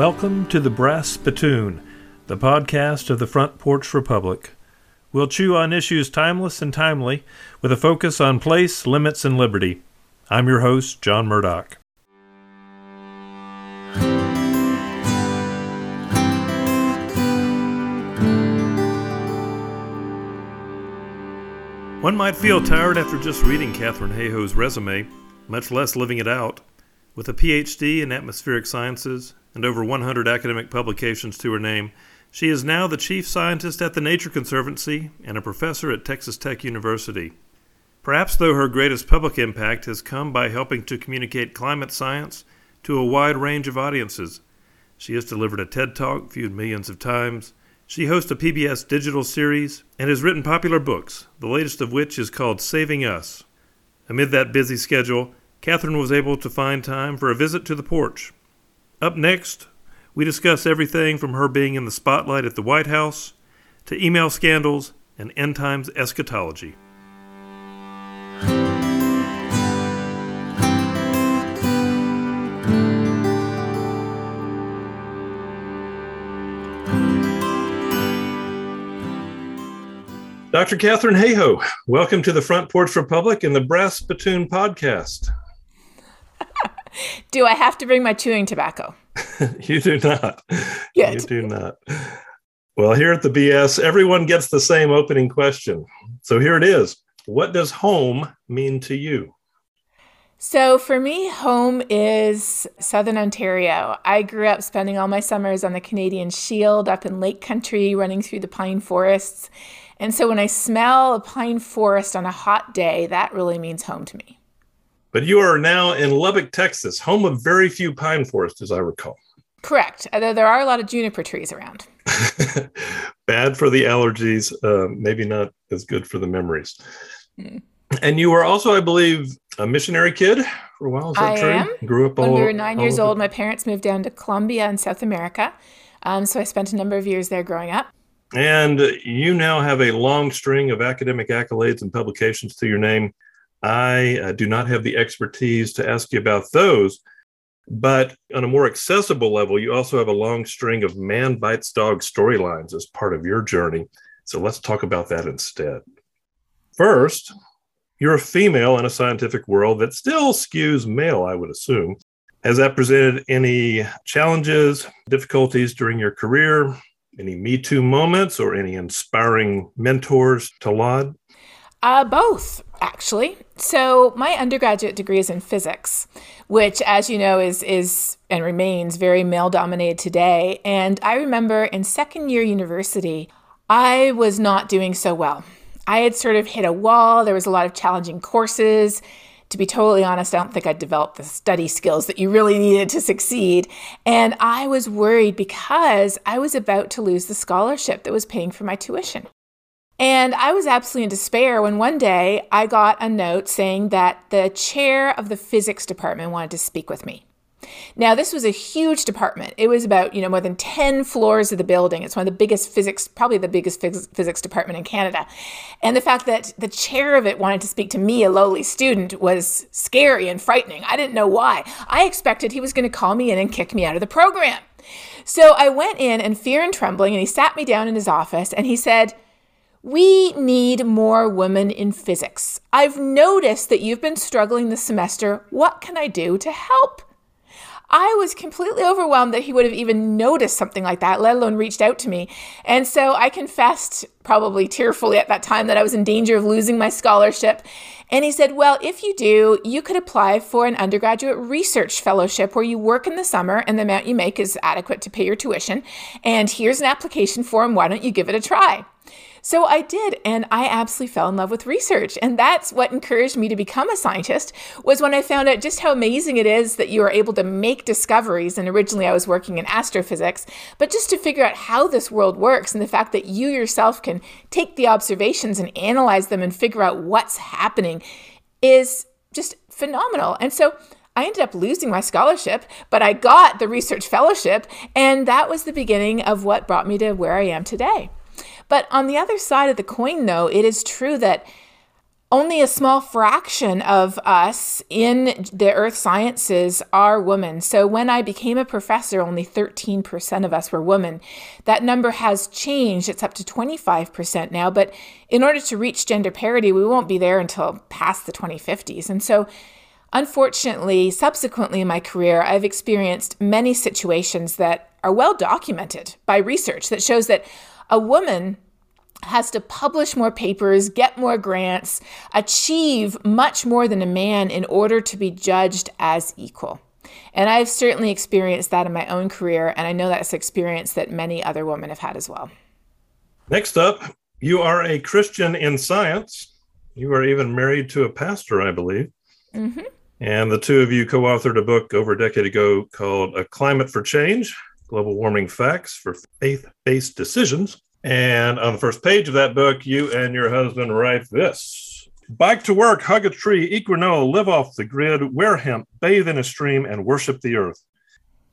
Welcome to the Brass Spittoon, the podcast of the Front Porch Republic. We'll chew on issues timeless and timely, with a focus on place, limits, and liberty. I'm your host, John Murdock. One might feel tired after just reading Katharine Hayhoe's resume, much less living it out. With a PhD in atmospheric sciences and over 100 academic publications to her name, she is now the chief scientist at the Nature Conservancy and a professor at Texas Tech University. Perhaps, though, her greatest public impact has come by helping to communicate climate science to a wide range of audiences. She has delivered a TED Talk viewed millions of times. She hosts a PBS digital series and has written popular books, the latest of which is called Saving Us. Amid that busy schedule, Katharine was able to find time for a visit to the porch. Up next, we discuss everything from her being in the spotlight at the White House to email scandals and end times eschatology. Dr. Katharine Hayhoe, welcome to the Front Porch Republic and the Brass Spittoon podcast. do I have to bring my chewing tobacco? you do not. Good. You do not. Well, here at the BS, everyone gets the same opening question. So here it is What does home mean to you? So, for me, home is Southern Ontario. I grew up spending all my summers on the Canadian Shield up in Lake Country, running through the pine forests. And so, when I smell a pine forest on a hot day, that really means home to me. But you are now in Lubbock, Texas, home of very few pine forests, as I recall. Correct. Although there are a lot of juniper trees around. Bad for the allergies, uh, maybe not as good for the memories. Mm. And you were also, I believe, a missionary kid for a while. Is that I true? Am. Grew up when all, we were nine years old. My parents moved down to Colombia in South America, um, so I spent a number of years there growing up. And you now have a long string of academic accolades and publications to your name. I uh, do not have the expertise to ask you about those. But on a more accessible level, you also have a long string of man bites dog storylines as part of your journey. So let's talk about that instead. First, you're a female in a scientific world that still skews male, I would assume. Has that presented any challenges, difficulties during your career? Any Me Too moments or any inspiring mentors to laud? Uh, both, actually. So my undergraduate degree is in physics, which, as you know, is is and remains very male dominated today. And I remember in second year university, I was not doing so well. I had sort of hit a wall. There was a lot of challenging courses. To be totally honest, I don't think I developed the study skills that you really needed to succeed. And I was worried because I was about to lose the scholarship that was paying for my tuition. And I was absolutely in despair when one day I got a note saying that the chair of the physics department wanted to speak with me. Now, this was a huge department. It was about, you know, more than 10 floors of the building. It's one of the biggest physics, probably the biggest physics department in Canada. And the fact that the chair of it wanted to speak to me, a lowly student, was scary and frightening. I didn't know why. I expected he was going to call me in and kick me out of the program. So I went in in fear and trembling, and he sat me down in his office and he said, we need more women in physics. I've noticed that you've been struggling this semester. What can I do to help? I was completely overwhelmed that he would have even noticed something like that, let alone reached out to me. And so I confessed, probably tearfully at that time, that I was in danger of losing my scholarship. And he said, Well, if you do, you could apply for an undergraduate research fellowship where you work in the summer and the amount you make is adequate to pay your tuition. And here's an application form. Why don't you give it a try? So I did, and I absolutely fell in love with research. And that's what encouraged me to become a scientist was when I found out just how amazing it is that you are able to make discoveries. And originally I was working in astrophysics, but just to figure out how this world works and the fact that you yourself can take the observations and analyze them and figure out what's happening is just phenomenal. And so I ended up losing my scholarship, but I got the research fellowship, and that was the beginning of what brought me to where I am today. But on the other side of the coin, though, it is true that only a small fraction of us in the earth sciences are women. So when I became a professor, only 13% of us were women. That number has changed. It's up to 25% now. But in order to reach gender parity, we won't be there until past the 2050s. And so, unfortunately, subsequently in my career, I've experienced many situations that are well documented by research that shows that a woman has to publish more papers, get more grants, achieve much more than a man in order to be judged as equal. And I've certainly experienced that in my own career, and I know that's an experience that many other women have had as well. Next up, you are a Christian in science. You are even married to a pastor, I believe. Mm-hmm. And the two of you co authored a book over a decade ago called A Climate for Change Global Warming Facts for Faith Based Decisions. And on the first page of that book, you and your husband write this Bike to work, hug a tree, eat granola, live off the grid, wear hemp, bathe in a stream, and worship the earth.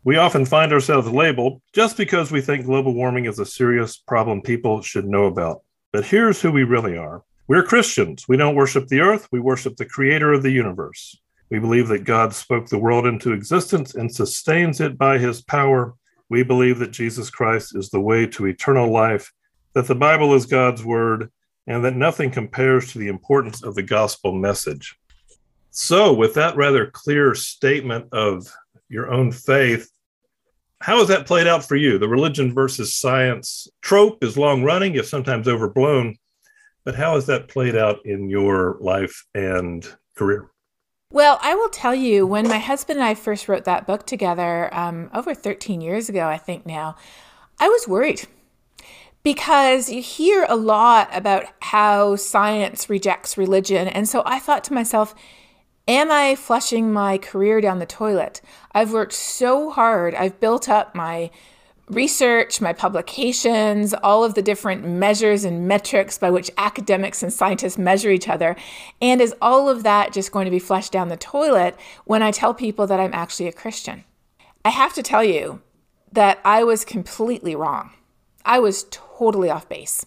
We often find ourselves labeled just because we think global warming is a serious problem people should know about. But here's who we really are we're Christians. We don't worship the earth, we worship the creator of the universe. We believe that God spoke the world into existence and sustains it by his power. We believe that Jesus Christ is the way to eternal life that the Bible is God's word, and that nothing compares to the importance of the gospel message. So, with that rather clear statement of your own faith, how has that played out for you? The religion versus science trope is long running, if sometimes overblown, but how has that played out in your life and career? Well, I will tell you, when my husband and I first wrote that book together um, over 13 years ago, I think now, I was worried because you hear a lot about how science rejects religion. And so I thought to myself, am I flushing my career down the toilet? I've worked so hard, I've built up my research, my publications, all of the different measures and metrics by which academics and scientists measure each other. And is all of that just going to be flushed down the toilet when I tell people that I'm actually a Christian? I have to tell you that I was completely wrong. I was totally off base.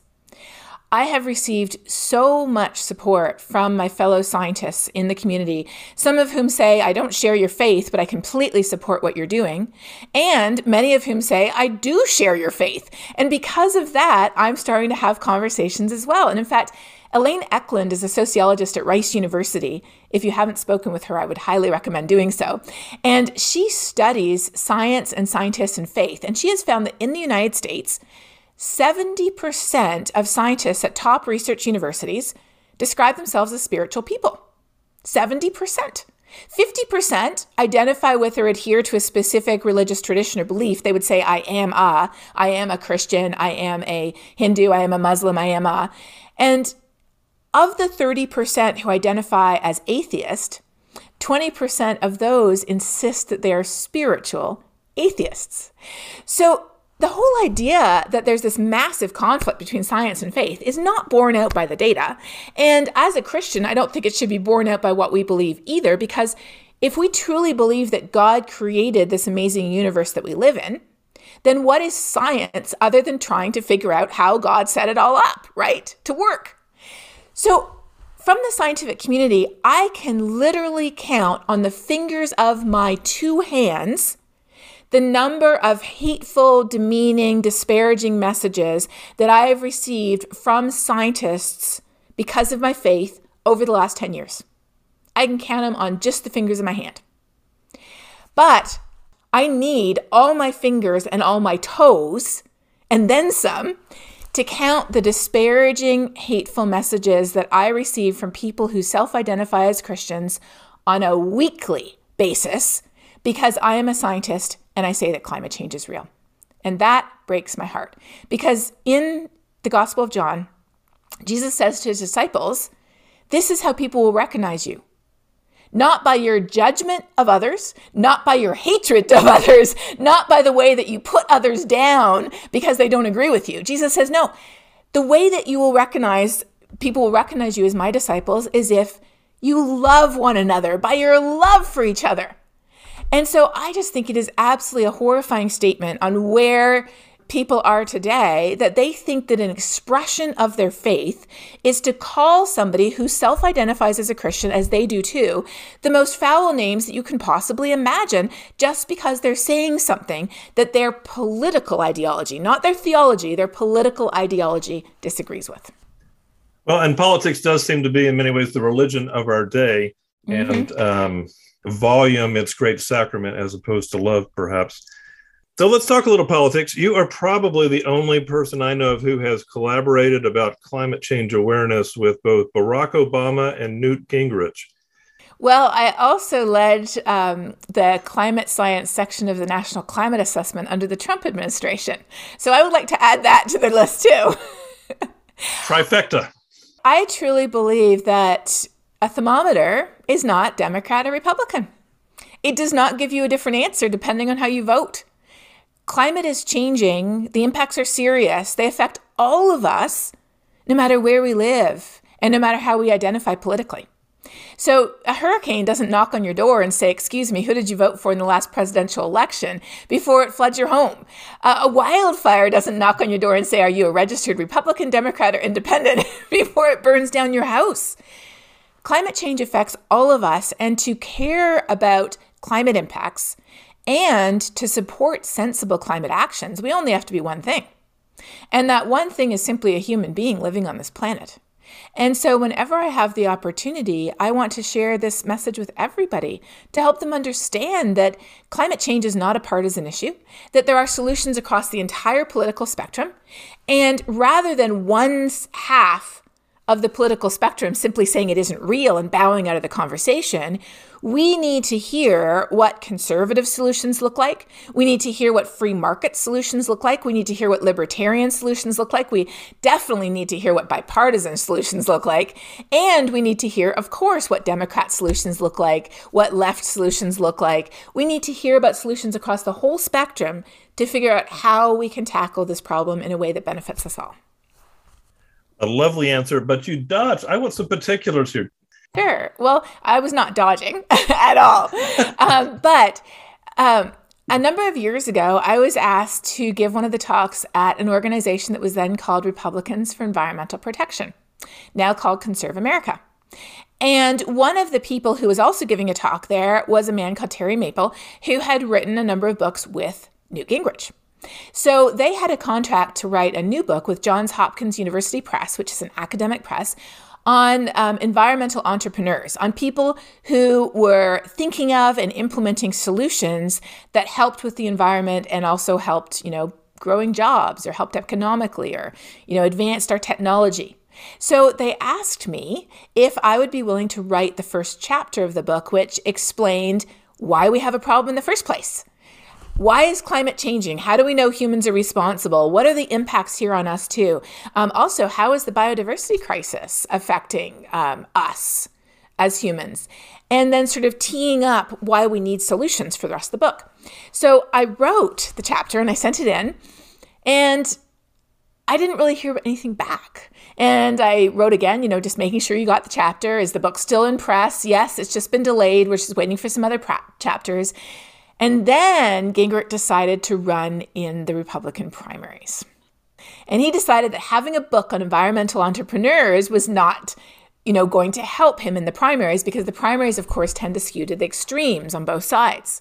I have received so much support from my fellow scientists in the community, some of whom say, I don't share your faith, but I completely support what you're doing. And many of whom say, I do share your faith. And because of that, I'm starting to have conversations as well. And in fact, Elaine Ecklund is a sociologist at Rice University. If you haven't spoken with her, I would highly recommend doing so. And she studies science and scientists and faith. And she has found that in the United States, 70% of scientists at top research universities describe themselves as spiritual people. 70%. 50% identify with or adhere to a specific religious tradition or belief. They would say, I am a, I am a Christian, I am a Hindu, I am a Muslim, I am a. And of the 30% who identify as atheist, 20% of those insist that they are spiritual atheists. So the whole idea that there's this massive conflict between science and faith is not borne out by the data. And as a Christian, I don't think it should be borne out by what we believe either, because if we truly believe that God created this amazing universe that we live in, then what is science other than trying to figure out how God set it all up, right, to work? So, from the scientific community, I can literally count on the fingers of my two hands the number of hateful, demeaning, disparaging messages that I have received from scientists because of my faith over the last 10 years. I can count them on just the fingers of my hand. But I need all my fingers and all my toes, and then some, to count the disparaging, hateful messages that I receive from people who self identify as Christians on a weekly basis because I am a scientist and I say that climate change is real. And that breaks my heart because in the Gospel of John, Jesus says to his disciples, This is how people will recognize you. Not by your judgment of others, not by your hatred of others, not by the way that you put others down because they don't agree with you. Jesus says, No, the way that you will recognize, people will recognize you as my disciples is if you love one another by your love for each other. And so I just think it is absolutely a horrifying statement on where people are today that they think that an expression of their faith is to call somebody who self identifies as a Christian, as they do too, the most foul names that you can possibly imagine just because they're saying something that their political ideology, not their theology, their political ideology disagrees with. Well, and politics does seem to be, in many ways, the religion of our day. Mm-hmm. And um, volume, its great sacrament, as opposed to love, perhaps. So let's talk a little politics. You are probably the only person I know of who has collaborated about climate change awareness with both Barack Obama and Newt Gingrich. Well, I also led um, the climate science section of the National Climate Assessment under the Trump administration. So I would like to add that to the list too. Trifecta. I truly believe that a thermometer is not Democrat or Republican. It does not give you a different answer depending on how you vote climate is changing, the impacts are serious, they affect all of us, no matter where we live and no matter how we identify politically. So, a hurricane doesn't knock on your door and say, Excuse me, who did you vote for in the last presidential election before it floods your home? Uh, a wildfire doesn't knock on your door and say, Are you a registered Republican, Democrat, or Independent before it burns down your house? Climate change affects all of us, and to care about climate impacts and to support sensible climate actions, we only have to be one thing. And that one thing is simply a human being living on this planet. And so, whenever I have the opportunity, I want to share this message with everybody to help them understand that climate change is not a partisan issue, that there are solutions across the entire political spectrum. And rather than one half of the political spectrum simply saying it isn't real and bowing out of the conversation, we need to hear what conservative solutions look like. We need to hear what free market solutions look like. We need to hear what libertarian solutions look like. We definitely need to hear what bipartisan solutions look like. And we need to hear, of course, what Democrat solutions look like, what left solutions look like. We need to hear about solutions across the whole spectrum to figure out how we can tackle this problem in a way that benefits us all. A lovely answer, but you dodged. I want some particulars here. Sure. Well, I was not dodging at all. um, but um, a number of years ago, I was asked to give one of the talks at an organization that was then called Republicans for Environmental Protection, now called ConservAmerica. And one of the people who was also giving a talk there was a man called Terry Maple, who had written a number of books with Newt Gingrich. So they had a contract to write a new book with Johns Hopkins University Press, which is an academic press, on um, environmental entrepreneurs, on people who were thinking of and implementing solutions that helped with the environment and also helped, you know, growing jobs or helped economically or, you know, advanced our technology. So they asked me if I would be willing to write the first chapter of the book, which explained why we have a problem in the first place. Why is climate changing? How do we know humans are responsible? What are the impacts here on us, too? Um, also, how is the biodiversity crisis affecting um, us as humans? And then, sort of teeing up why we need solutions for the rest of the book. So, I wrote the chapter and I sent it in, and I didn't really hear anything back. And I wrote again, you know, just making sure you got the chapter. Is the book still in press? Yes, it's just been delayed. We're just waiting for some other pra- chapters. And then Gingrich decided to run in the Republican primaries. And he decided that having a book on environmental entrepreneurs was not, you know, going to help him in the primaries because the primaries, of course, tend to skew to the extremes on both sides.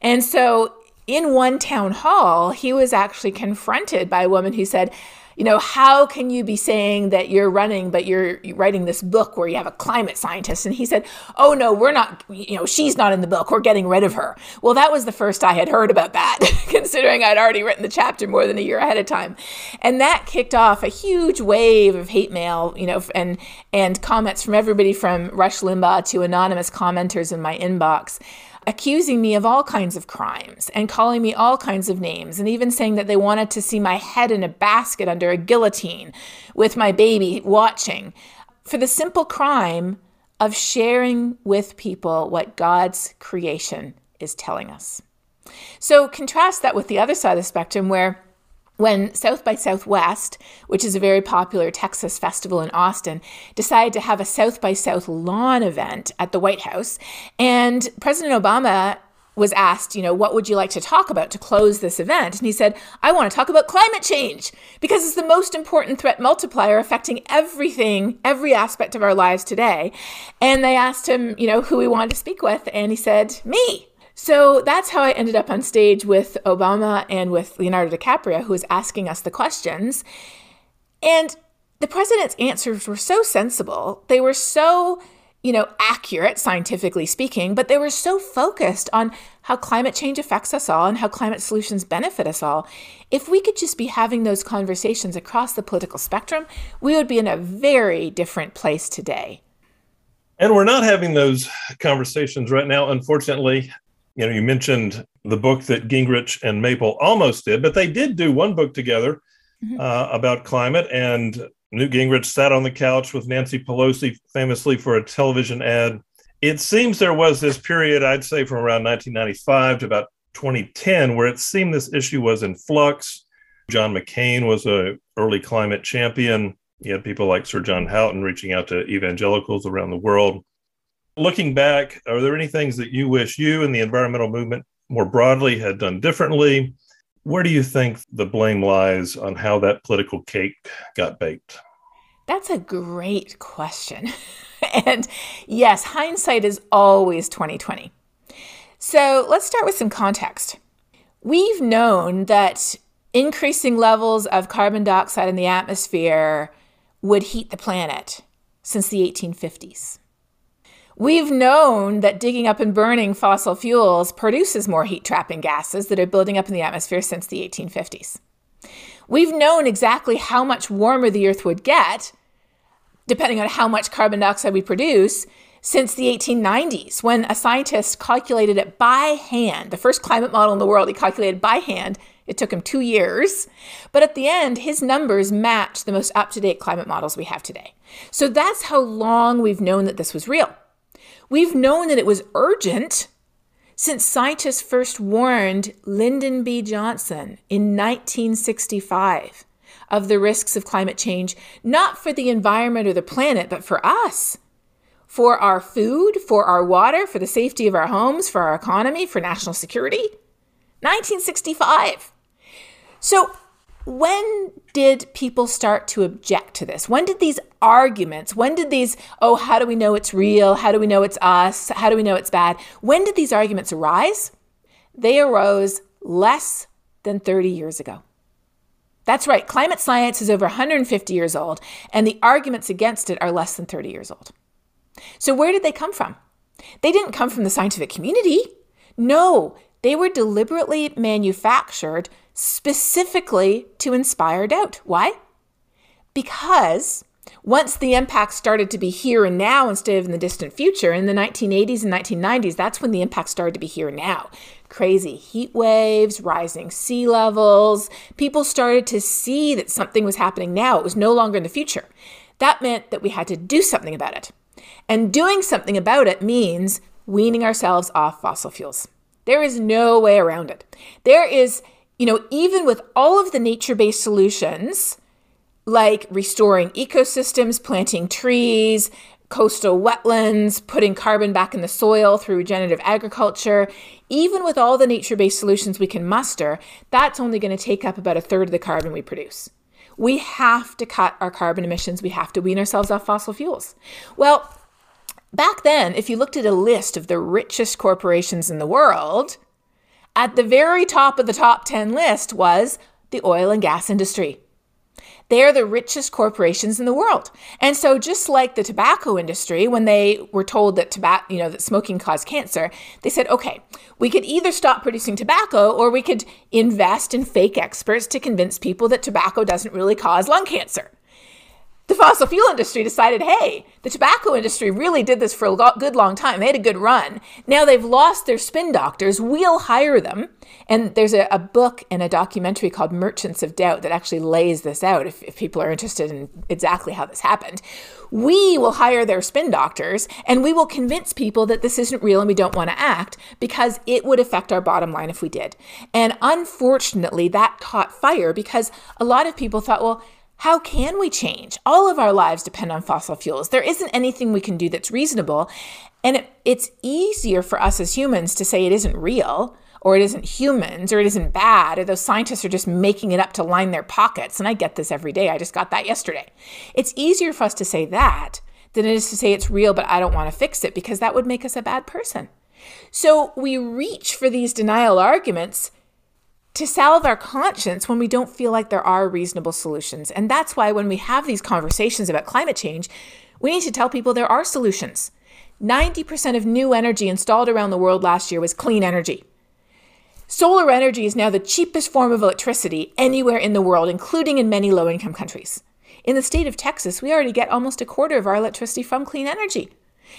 And so in one town hall, he was actually confronted by a woman who said, you know, how can you be saying that you're running, but you're writing this book where you have a climate scientist? And he said, oh, no, we're not, you know, she's not in the book. We're getting rid of her. Well, that was the first I had heard about that, considering I'd already written the chapter more than a year ahead of time. And that kicked off a huge wave of hate mail, you know, and, and comments from everybody from Rush Limbaugh to anonymous commenters in my inbox accusing me of all kinds of crimes and calling me all kinds of names, and even saying that they wanted to see my head in a basket under a guillotine with my baby watching for the simple crime of sharing with people what God's creation is telling us. So contrast that with the other side of the spectrum where when South by Southwest, which is a very popular Texas festival in Austin, decided to have a South by South lawn event at the White House. And President Obama was asked, you know, what would you like to talk about to close this event? And he said, I want to talk about climate change because it's the most important threat multiplier affecting everything, every aspect of our lives today. And they asked him, you know, who he wanted to speak with. And he said, me. So that's how I ended up on stage with Obama and with Leonardo DiCaprio, who was asking us the questions. And the president's answers were so sensible. They were so you know, accurate scientifically speaking, but they were so focused on how climate change affects us all and how climate solutions benefit us all. If we could just be having those conversations across the political spectrum, we would be in a very different place today. And we're not having those conversations right now, unfortunately. You know, you mentioned the book that Gingrich and Maple almost did, but they did do one book together mm-hmm. uh, about climate. And Newt Gingrich sat on the couch with Nancy Pelosi famously for a television ad. It seems there was this period, I'd say from around 1995 to about 2010, where it seemed this issue was in flux. John McCain was a early climate champion. You had people like Sir John Houghton reaching out to evangelicals around the world. Looking back, are there any things that you wish you and the environmental movement more broadly had done differently? Where do you think the blame lies on how that political cake got baked? That's a great question. and yes, hindsight is always 2020. So let's start with some context. We've known that increasing levels of carbon dioxide in the atmosphere would heat the planet since the 1850s. We've known that digging up and burning fossil fuels produces more heat trapping gases that are building up in the atmosphere since the 1850s. We've known exactly how much warmer the Earth would get, depending on how much carbon dioxide we produce, since the 1890s, when a scientist calculated it by hand. The first climate model in the world, he calculated by hand. It took him two years. But at the end, his numbers match the most up to date climate models we have today. So that's how long we've known that this was real. We've known that it was urgent since scientists first warned Lyndon B. Johnson in 1965 of the risks of climate change, not for the environment or the planet, but for us. For our food, for our water, for the safety of our homes, for our economy, for national security. 1965. So when did people start to object to this? When did these arguments, when did these, oh, how do we know it's real? How do we know it's us? How do we know it's bad? When did these arguments arise? They arose less than 30 years ago. That's right, climate science is over 150 years old, and the arguments against it are less than 30 years old. So, where did they come from? They didn't come from the scientific community. No, they were deliberately manufactured specifically to inspire doubt. Why? Because once the impact started to be here and now instead of in the distant future, in the 1980s and 1990s, that's when the impact started to be here now. Crazy heat waves, rising sea levels. People started to see that something was happening now. It was no longer in the future. That meant that we had to do something about it. And doing something about it means weaning ourselves off fossil fuels. There is no way around it. There is you know, even with all of the nature based solutions, like restoring ecosystems, planting trees, coastal wetlands, putting carbon back in the soil through regenerative agriculture, even with all the nature based solutions we can muster, that's only going to take up about a third of the carbon we produce. We have to cut our carbon emissions. We have to wean ourselves off fossil fuels. Well, back then, if you looked at a list of the richest corporations in the world, at the very top of the top 10 list was the oil and gas industry. They are the richest corporations in the world. And so just like the tobacco industry when they were told that tobacco, you know, that smoking caused cancer, they said, "Okay, we could either stop producing tobacco or we could invest in fake experts to convince people that tobacco doesn't really cause lung cancer." The fossil fuel industry decided, hey, the tobacco industry really did this for a good long time. They had a good run. Now they've lost their spin doctors. We'll hire them. And there's a, a book and a documentary called Merchants of Doubt that actually lays this out if, if people are interested in exactly how this happened. We will hire their spin doctors and we will convince people that this isn't real and we don't want to act because it would affect our bottom line if we did. And unfortunately, that caught fire because a lot of people thought, well, how can we change? All of our lives depend on fossil fuels. There isn't anything we can do that's reasonable. And it, it's easier for us as humans to say it isn't real or it isn't humans or it isn't bad or those scientists are just making it up to line their pockets. And I get this every day. I just got that yesterday. It's easier for us to say that than it is to say it's real, but I don't want to fix it because that would make us a bad person. So we reach for these denial arguments to salve our conscience when we don't feel like there are reasonable solutions. And that's why when we have these conversations about climate change, we need to tell people there are solutions. 90% of new energy installed around the world last year was clean energy. Solar energy is now the cheapest form of electricity anywhere in the world, including in many low income countries. In the state of Texas, we already get almost a quarter of our electricity from clean energy.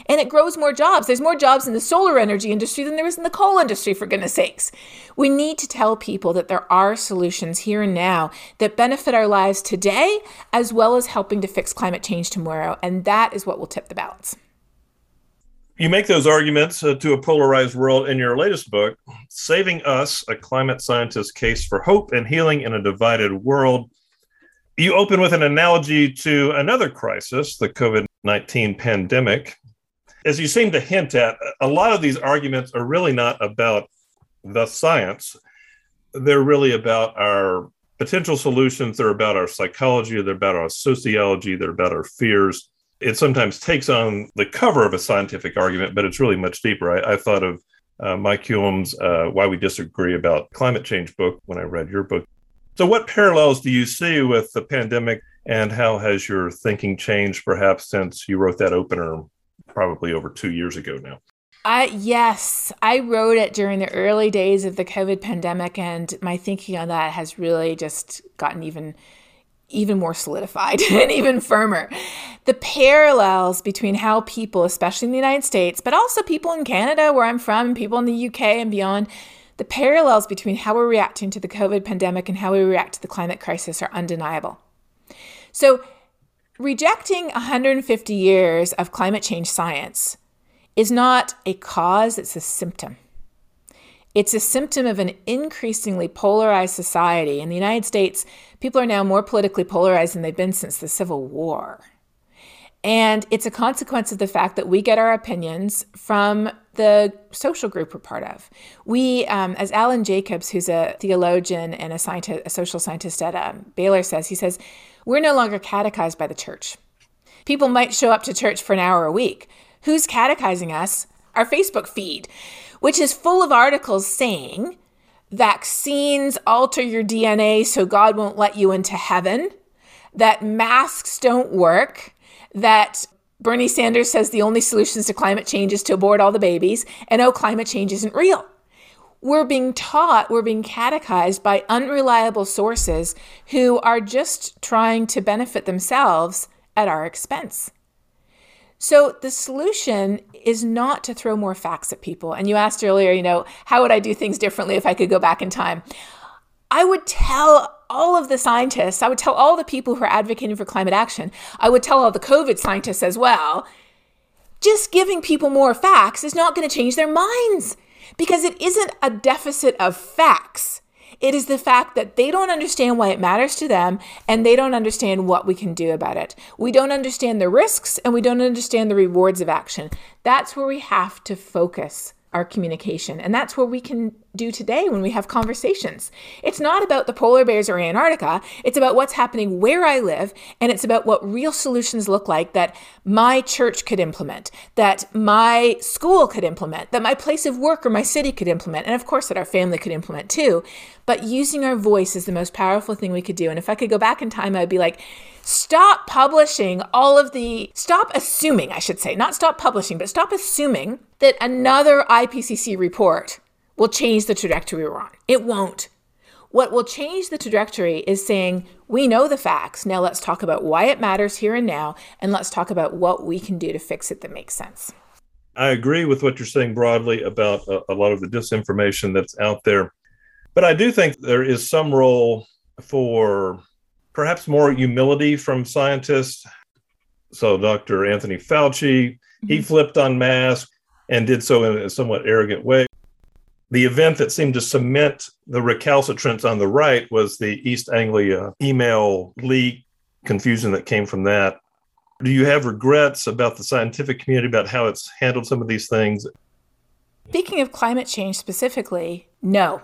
And it grows more jobs. There's more jobs in the solar energy industry than there is in the coal industry, for goodness sakes. We need to tell people that there are solutions here and now that benefit our lives today, as well as helping to fix climate change tomorrow. And that is what will tip the balance you make those arguments uh, to a polarized world in your latest book, Saving Us A Climate Scientist's Case for Hope and Healing in a Divided World. You open with an analogy to another crisis, the COVID 19 pandemic. As you seem to hint at, a lot of these arguments are really not about the science, they're really about our potential solutions, they're about our psychology, they're about our sociology, they're about our fears. It sometimes takes on the cover of a scientific argument, but it's really much deeper. I, I thought of uh, Mike Hulme's uh, Why We Disagree About Climate Change book when I read your book. So, what parallels do you see with the pandemic, and how has your thinking changed perhaps since you wrote that opener probably over two years ago now? I yes, I wrote it during the early days of the COVID pandemic, and my thinking on that has really just gotten even even more solidified and even firmer. The parallels between how people, especially in the United States, but also people in Canada, where I'm from, people in the UK and beyond, the parallels between how we're reacting to the COVID pandemic and how we react to the climate crisis are undeniable. So, rejecting 150 years of climate change science is not a cause, it's a symptom. It's a symptom of an increasingly polarized society. In the United States, people are now more politically polarized than they've been since the Civil War. And it's a consequence of the fact that we get our opinions from the social group we're part of. We, um, as Alan Jacobs, who's a theologian and a, scientist, a social scientist at um, Baylor, says, he says, we're no longer catechized by the church. People might show up to church for an hour a week. Who's catechizing us? Our Facebook feed which is full of articles saying vaccines alter your DNA so God won't let you into heaven, that masks don't work, that Bernie Sanders says the only solutions to climate change is to abort all the babies, and oh, climate change isn't real. We're being taught, we're being catechized by unreliable sources who are just trying to benefit themselves at our expense. So the solution is not to throw more facts at people. And you asked earlier, you know, how would I do things differently if I could go back in time? I would tell all of the scientists, I would tell all the people who are advocating for climate action, I would tell all the COVID scientists as well, just giving people more facts is not going to change their minds because it isn't a deficit of facts. It is the fact that they don't understand why it matters to them and they don't understand what we can do about it. We don't understand the risks and we don't understand the rewards of action. That's where we have to focus our communication. And that's what we can do today when we have conversations. It's not about the polar bears or Antarctica. It's about what's happening where I live. And it's about what real solutions look like that my church could implement, that my school could implement, that my place of work or my city could implement. And of course, that our family could implement too. But using our voice is the most powerful thing we could do. And if I could go back in time, I'd be like, stop publishing all of the, stop assuming, I should say, not stop publishing, but stop assuming that another IPCC report will change the trajectory we're on. It won't. What will change the trajectory is saying, we know the facts. Now let's talk about why it matters here and now, and let's talk about what we can do to fix it that makes sense. I agree with what you're saying broadly about a, a lot of the disinformation that's out there. But I do think there is some role for perhaps more humility from scientists. So, Dr. Anthony Fauci, mm-hmm. he flipped on masks and did so in a somewhat arrogant way. The event that seemed to cement the recalcitrance on the right was the East Anglia email leak, confusion that came from that. Do you have regrets about the scientific community about how it's handled some of these things? Speaking of climate change specifically, no.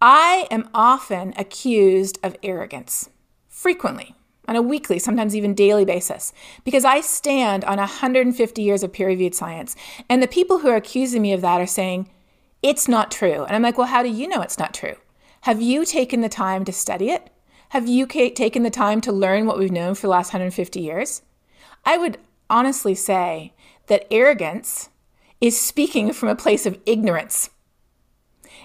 I am often accused of arrogance, frequently, on a weekly, sometimes even daily basis, because I stand on 150 years of peer reviewed science. And the people who are accusing me of that are saying, it's not true. And I'm like, well, how do you know it's not true? Have you taken the time to study it? Have you taken the time to learn what we've known for the last 150 years? I would honestly say that arrogance is speaking from a place of ignorance.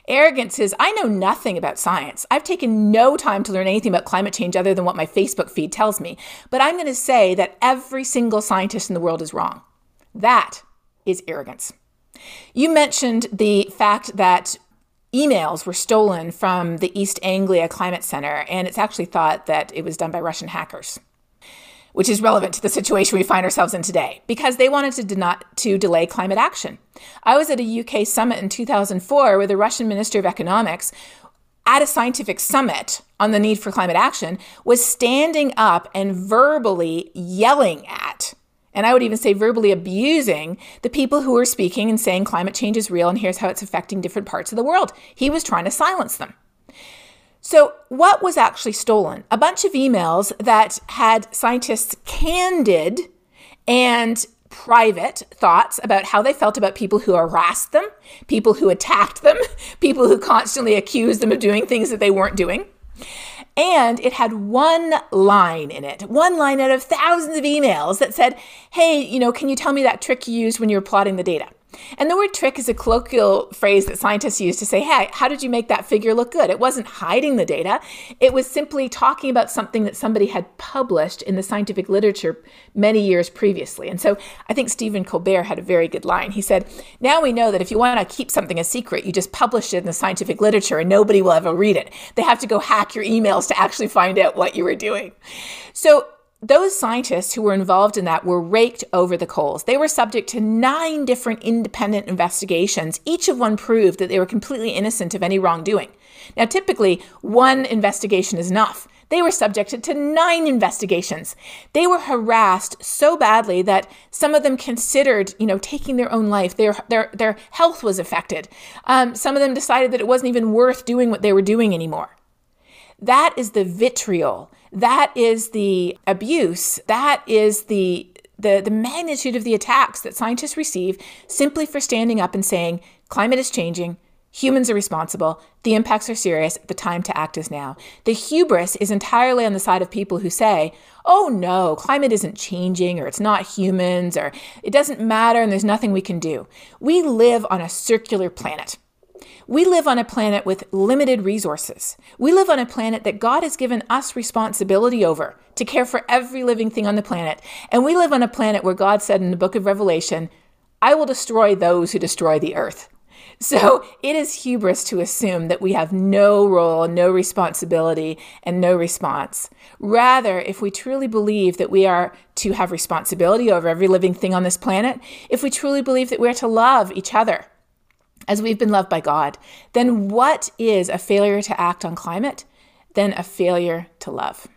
Arrogance is, I know nothing about science. I've taken no time to learn anything about climate change other than what my Facebook feed tells me. But I'm going to say that every single scientist in the world is wrong. That is arrogance. You mentioned the fact that emails were stolen from the East Anglia Climate Center, and it's actually thought that it was done by Russian hackers which is relevant to the situation we find ourselves in today, because they wanted to, de- to delay climate action. I was at a UK summit in 2004 where the Russian Minister of Economics, at a scientific summit on the need for climate action, was standing up and verbally yelling at and I would even say verbally abusing the people who were speaking and saying climate change is real and here's how it's affecting different parts of the world. He was trying to silence them. So, what was actually stolen? A bunch of emails that had scientists' candid and private thoughts about how they felt about people who harassed them, people who attacked them, people who constantly accused them of doing things that they weren't doing. And it had one line in it, one line out of thousands of emails that said, Hey, you know, can you tell me that trick you used when you were plotting the data? And the word trick is a colloquial phrase that scientists use to say, hey, how did you make that figure look good? It wasn't hiding the data, it was simply talking about something that somebody had published in the scientific literature many years previously. And so I think Stephen Colbert had a very good line. He said, Now we know that if you want to keep something a secret, you just publish it in the scientific literature and nobody will ever read it. They have to go hack your emails to actually find out what you were doing. So those scientists who were involved in that were raked over the coals. They were subject to nine different independent investigations. Each of one proved that they were completely innocent of any wrongdoing. Now, typically, one investigation is enough. They were subjected to nine investigations. They were harassed so badly that some of them considered, you know, taking their own life. Their their their health was affected. Um, some of them decided that it wasn't even worth doing what they were doing anymore. That is the vitriol that is the abuse. That is the the, the magnitude of the attacks that scientists receive simply for standing up and saying climate is changing, humans are responsible, the impacts are serious, the time to act is now. The hubris is entirely on the side of people who say, oh no, climate isn't changing, or it's not humans, or it doesn't matter, and there's nothing we can do. We live on a circular planet. We live on a planet with limited resources. We live on a planet that God has given us responsibility over to care for every living thing on the planet. And we live on a planet where God said in the book of Revelation, I will destroy those who destroy the earth. So it is hubris to assume that we have no role, no responsibility, and no response. Rather, if we truly believe that we are to have responsibility over every living thing on this planet, if we truly believe that we are to love each other, as we've been loved by God, then what is a failure to act on climate? Then a failure to love.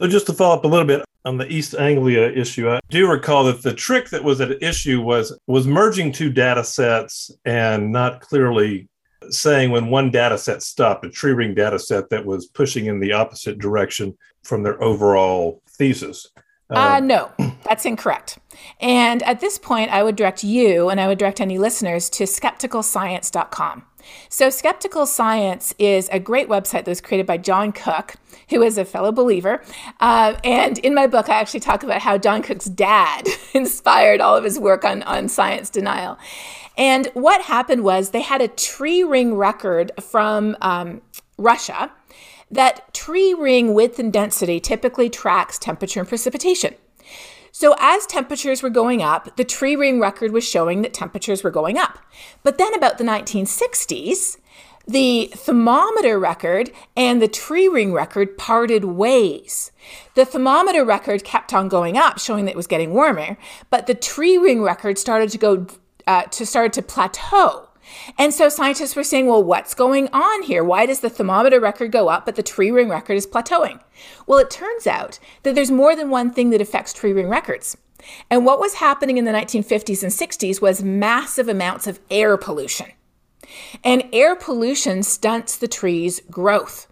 So, just to follow up a little bit on the East Anglia issue, I do recall that the trick that was at issue was was merging two data sets and not clearly saying when one data set stopped, a tree ring data set that was pushing in the opposite direction from their overall thesis. Uh, um, no, that's incorrect. And at this point, I would direct you and I would direct any listeners to skepticalscience.com. So, Skeptical Science is a great website that was created by John Cook, who is a fellow believer. Uh, and in my book, I actually talk about how John Cook's dad inspired all of his work on, on science denial. And what happened was they had a tree ring record from um, Russia that tree ring width and density typically tracks temperature and precipitation. So, as temperatures were going up, the tree ring record was showing that temperatures were going up. But then, about the 1960s, the thermometer record and the tree ring record parted ways. The thermometer record kept on going up, showing that it was getting warmer, but the tree ring record started to go uh, to start to plateau. And so scientists were saying, well, what's going on here? Why does the thermometer record go up, but the tree ring record is plateauing? Well, it turns out that there's more than one thing that affects tree ring records. And what was happening in the 1950s and 60s was massive amounts of air pollution. And air pollution stunts the tree's growth.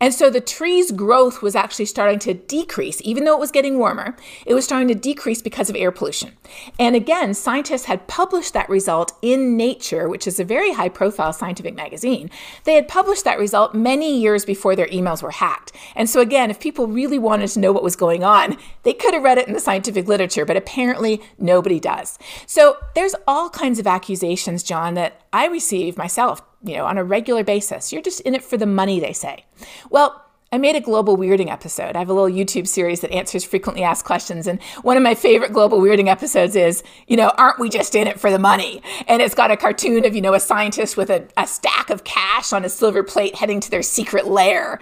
And so the tree's growth was actually starting to decrease, even though it was getting warmer, it was starting to decrease because of air pollution. And again, scientists had published that result in Nature, which is a very high profile scientific magazine. They had published that result many years before their emails were hacked. And so again, if people really wanted to know what was going on, they could have read it in the scientific literature, but apparently nobody does. So there's all kinds of accusations, John, that I receive myself you know, on a regular basis. You're just in it for the money, they say. Well, I made a global weirding episode. I have a little YouTube series that answers frequently asked questions. And one of my favorite global weirding episodes is, you know, aren't we just in it for the money? And it's got a cartoon of, you know, a scientist with a, a stack of cash on a silver plate heading to their secret lair.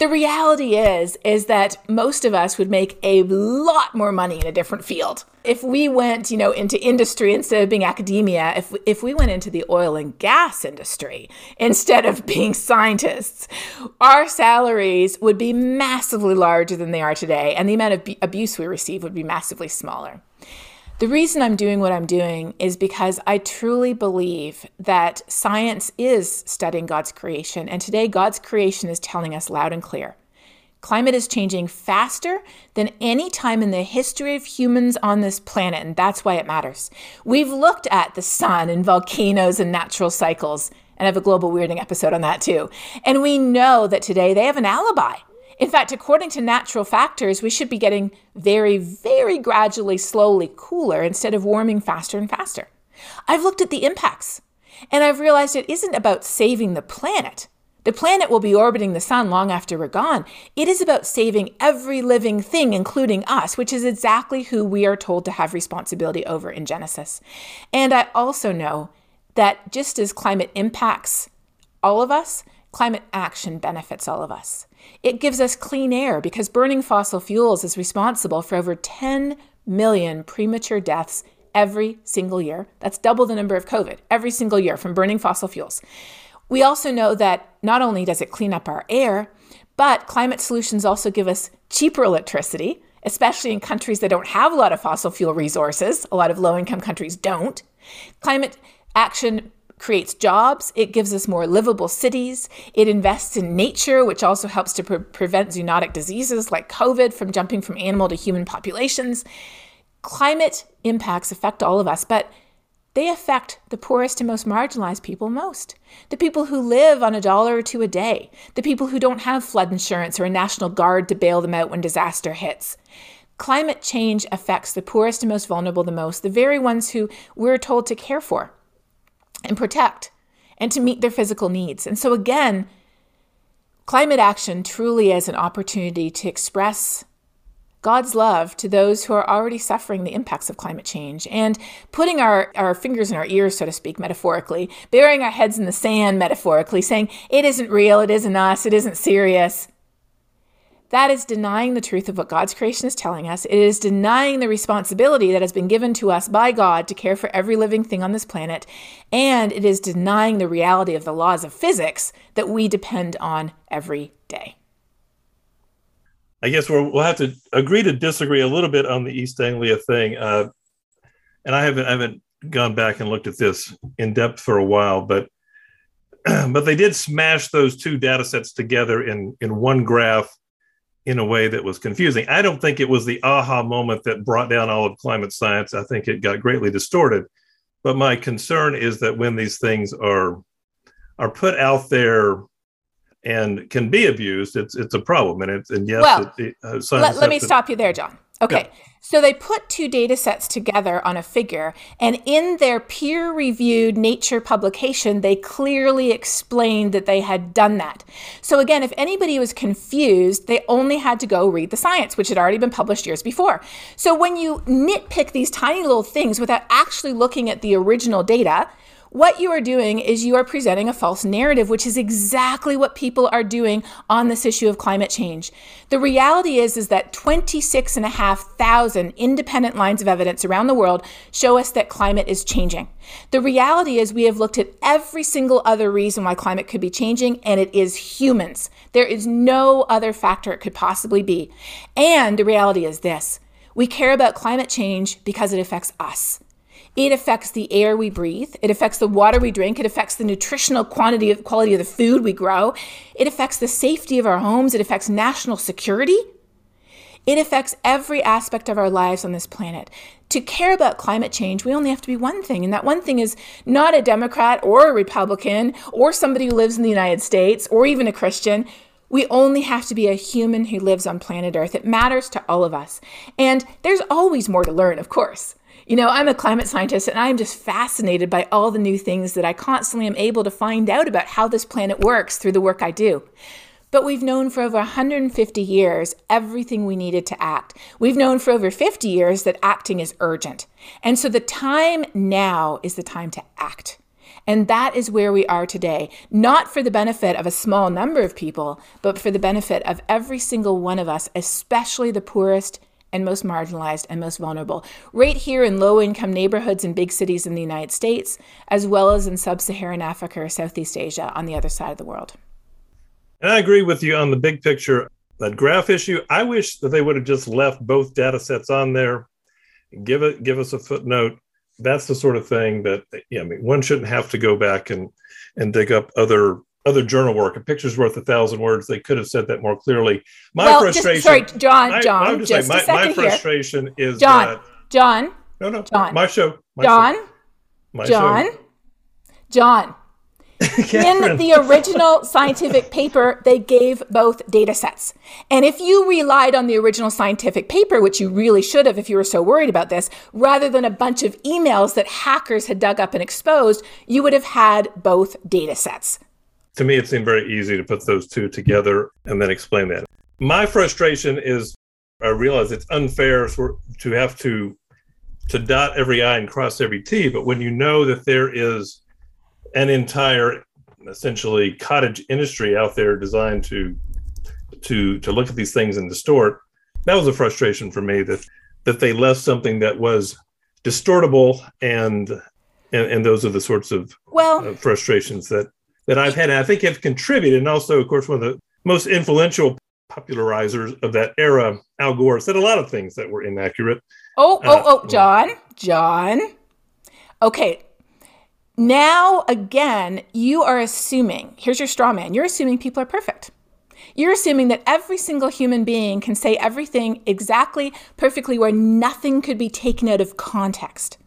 The reality is is that most of us would make a lot more money in a different field. If we went, you know, into industry instead of being academia, if if we went into the oil and gas industry instead of being scientists, our salaries would be massively larger than they are today and the amount of abuse we receive would be massively smaller. The reason I'm doing what I'm doing is because I truly believe that science is studying God's creation. And today, God's creation is telling us loud and clear. Climate is changing faster than any time in the history of humans on this planet, and that's why it matters. We've looked at the sun and volcanoes and natural cycles, and I have a global weirding episode on that too. And we know that today they have an alibi. In fact, according to natural factors, we should be getting very, very gradually, slowly cooler instead of warming faster and faster. I've looked at the impacts and I've realized it isn't about saving the planet. The planet will be orbiting the sun long after we're gone. It is about saving every living thing, including us, which is exactly who we are told to have responsibility over in Genesis. And I also know that just as climate impacts all of us, climate action benefits all of us. It gives us clean air because burning fossil fuels is responsible for over 10 million premature deaths every single year. That's double the number of COVID every single year from burning fossil fuels. We also know that not only does it clean up our air, but climate solutions also give us cheaper electricity, especially in countries that don't have a lot of fossil fuel resources. A lot of low income countries don't. Climate action creates jobs, it gives us more livable cities, it invests in nature, which also helps to pre- prevent zoonotic diseases like COVID from jumping from animal to human populations. Climate impacts affect all of us, but they affect the poorest and most marginalized people most. The people who live on a dollar or two a day, the people who don't have flood insurance or a national guard to bail them out when disaster hits. Climate change affects the poorest and most vulnerable the most, the very ones who we're told to care for and protect and to meet their physical needs. And so, again, climate action truly is an opportunity to express God's love to those who are already suffering the impacts of climate change and putting our, our fingers in our ears, so to speak, metaphorically, burying our heads in the sand, metaphorically, saying, it isn't real, it isn't us, it isn't serious. That is denying the truth of what God's creation is telling us. It is denying the responsibility that has been given to us by God to care for every living thing on this planet. And it is denying the reality of the laws of physics that we depend on every day. I guess we will have to agree to disagree a little bit on the East Anglia thing. Uh, and I haven't, I haven't gone back and looked at this in depth for a while, but but they did smash those two data sets together in in one graph in a way that was confusing. I don't think it was the aha moment that brought down all of climate science. I think it got greatly distorted. But my concern is that when these things are are put out there and can be abused, it's it's a problem. And it's and yes, well, it, uh, let, let me to, stop you there, John. Okay. Yeah. So they put two data sets together on a figure, and in their peer reviewed Nature publication, they clearly explained that they had done that. So, again, if anybody was confused, they only had to go read the science, which had already been published years before. So, when you nitpick these tiny little things without actually looking at the original data, what you are doing is you are presenting a false narrative, which is exactly what people are doing on this issue of climate change. The reality is, is that 26,500 independent lines of evidence around the world show us that climate is changing. The reality is we have looked at every single other reason why climate could be changing, and it is humans. There is no other factor it could possibly be. And the reality is this. We care about climate change because it affects us. It affects the air we breathe. It affects the water we drink. It affects the nutritional quantity of quality of the food we grow. It affects the safety of our homes. It affects national security. It affects every aspect of our lives on this planet. To care about climate change, we only have to be one thing, and that one thing is not a Democrat or a Republican or somebody who lives in the United States or even a Christian. We only have to be a human who lives on planet Earth. It matters to all of us. And there's always more to learn, of course. You know, I'm a climate scientist and I'm just fascinated by all the new things that I constantly am able to find out about how this planet works through the work I do. But we've known for over 150 years everything we needed to act. We've known for over 50 years that acting is urgent. And so the time now is the time to act. And that is where we are today, not for the benefit of a small number of people, but for the benefit of every single one of us, especially the poorest and most marginalized and most vulnerable, right here in low income neighborhoods in big cities in the United States, as well as in sub Saharan Africa or Southeast Asia on the other side of the world. And I agree with you on the big picture. That graph issue, I wish that they would have just left both data sets on there. Give it, give us a footnote. That's the sort of thing that yeah, I mean, one shouldn't have to go back and and dig up other other journal work. A picture's worth a thousand words. They could have said that more clearly. My well, frustration. Just, sorry, John. My, John. just, just saying, my, my frustration here. is John. That, John. No, no. John. My show. My John. Show. My John. Show. John. in the original scientific paper, they gave both data sets. And if you relied on the original scientific paper, which you really should have if you were so worried about this, rather than a bunch of emails that hackers had dug up and exposed, you would have had both data sets to me, it seemed very easy to put those two together and then explain that. My frustration is I realize it's unfair to have to to dot every I and cross every T, but when you know that there is an entire essentially cottage industry out there designed to to to look at these things and distort, that was a frustration for me that that they left something that was distortable and and, and those are the sorts of well uh, frustrations that that I've had, and I think have contributed. And also, of course, one of the most influential popularizers of that era, Al Gore, said a lot of things that were inaccurate. Oh, oh, uh, oh, John, John. Okay. Now, again, you are assuming, here's your straw man, you're assuming people are perfect. You're assuming that every single human being can say everything exactly, perfectly, where nothing could be taken out of context.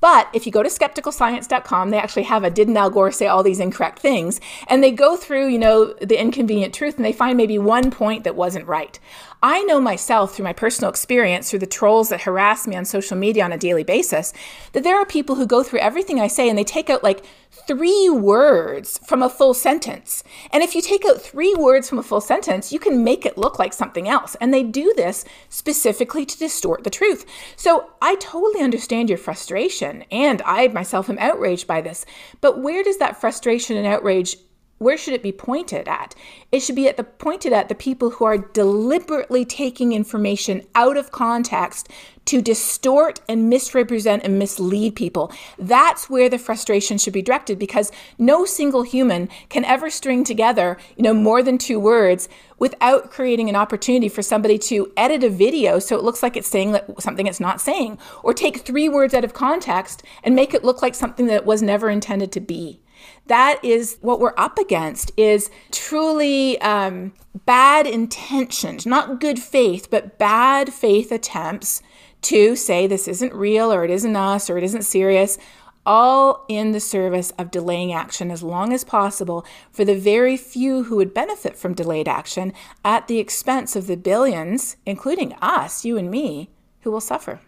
But if you go to skepticalscience.com, they actually have a didn't Al Gore say all these incorrect things? And they go through, you know, the inconvenient truth and they find maybe one point that wasn't right. I know myself through my personal experience, through the trolls that harass me on social media on a daily basis, that there are people who go through everything I say and they take out like three words from a full sentence. And if you take out three words from a full sentence, you can make it look like something else. And they do this specifically to distort the truth. So I totally understand your frustration, and I myself am outraged by this. But where does that frustration and outrage where should it be pointed at? It should be at the pointed at the people who are deliberately taking information out of context to distort and misrepresent and mislead people. That's where the frustration should be directed because no single human can ever string together, you know, more than two words without creating an opportunity for somebody to edit a video so it looks like it's saying something it's not saying or take three words out of context and make it look like something that was never intended to be that is what we're up against is truly um, bad intentions not good faith but bad faith attempts to say this isn't real or it isn't us or it isn't serious all in the service of delaying action as long as possible for the very few who would benefit from delayed action at the expense of the billions, including us, you and me, who will suffer.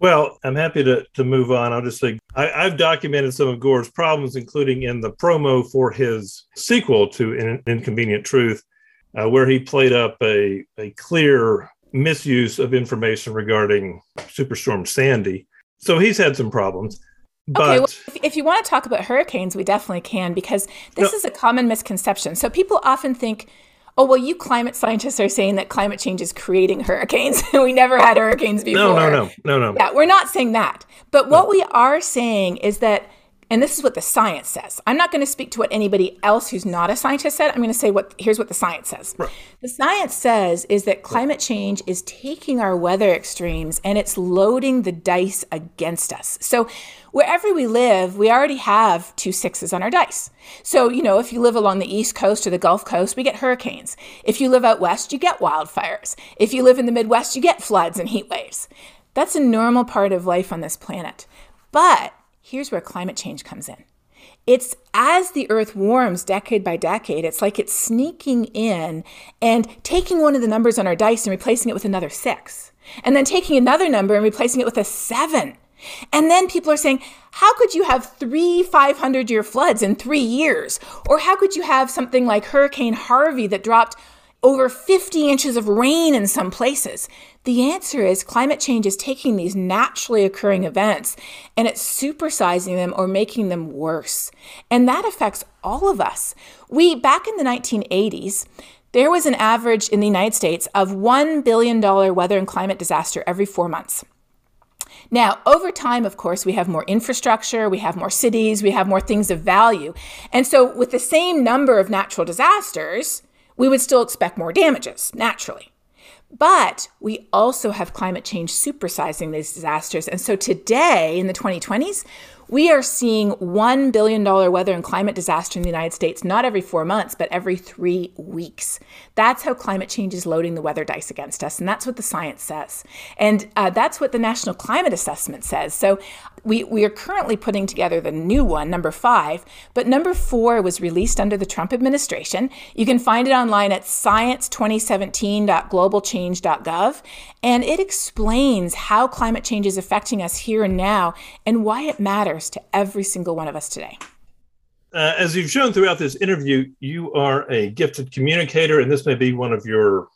Well, I'm happy to, to move on. I'll just say I, have documented some of Gore's problems, including in the promo for his sequel to In- Inconvenient Truth, uh, where he played up a, a clear misuse of information regarding Superstorm Sandy. So he's had some problems. But, okay, well, if, if, you want to talk about hurricanes, we definitely can because this no, is a common misconception. So people often think, oh, well, you climate scientists are saying that climate change is creating hurricanes. we never had hurricanes before. No, no, no, no, no. Yeah, we're not saying that. But what no. we are saying is that and this is what the science says. I'm not going to speak to what anybody else who's not a scientist said. I'm going to say what here's what the science says. Right. The science says is that climate change is taking our weather extremes and it's loading the dice against us. So wherever we live, we already have two sixes on our dice. So, you know, if you live along the East Coast or the Gulf Coast, we get hurricanes. If you live out west, you get wildfires. If you live in the Midwest, you get floods and heat waves. That's a normal part of life on this planet. But here's where climate change comes in. It's as the earth warms decade by decade, it's like it's sneaking in and taking one of the numbers on our dice and replacing it with another six. And then taking another number and replacing it with a seven. And then people are saying, how could you have three 500 year floods in three years? Or how could you have something like Hurricane Harvey that dropped over 50 inches of rain in some places? The answer is climate change is taking these naturally occurring events and it's supersizing them or making them worse. And that affects all of us. We, back in the 1980s, there was an average in the United States of $1 billion weather and climate disaster every four months. Now, over time, of course, we have more infrastructure, we have more cities, we have more things of value. And so, with the same number of natural disasters, we would still expect more damages, naturally. But we also have climate change supersizing these disasters. And so today, in the 2020s, we are seeing $1 billion weather and climate disaster in the United States, not every four months, but every three weeks. That's how climate change is loading the weather dice against us. And that's what the science says. And uh, that's what the National Climate Assessment says. So we, we are currently putting together the new one, number five, but number four was released under the Trump administration. You can find it online at science2017.globalchange.gov, and it explains how climate change is affecting us here and now and why it matters to every single one of us today. Uh, as you've shown throughout this interview, you are a gifted communicator, and this may be one of your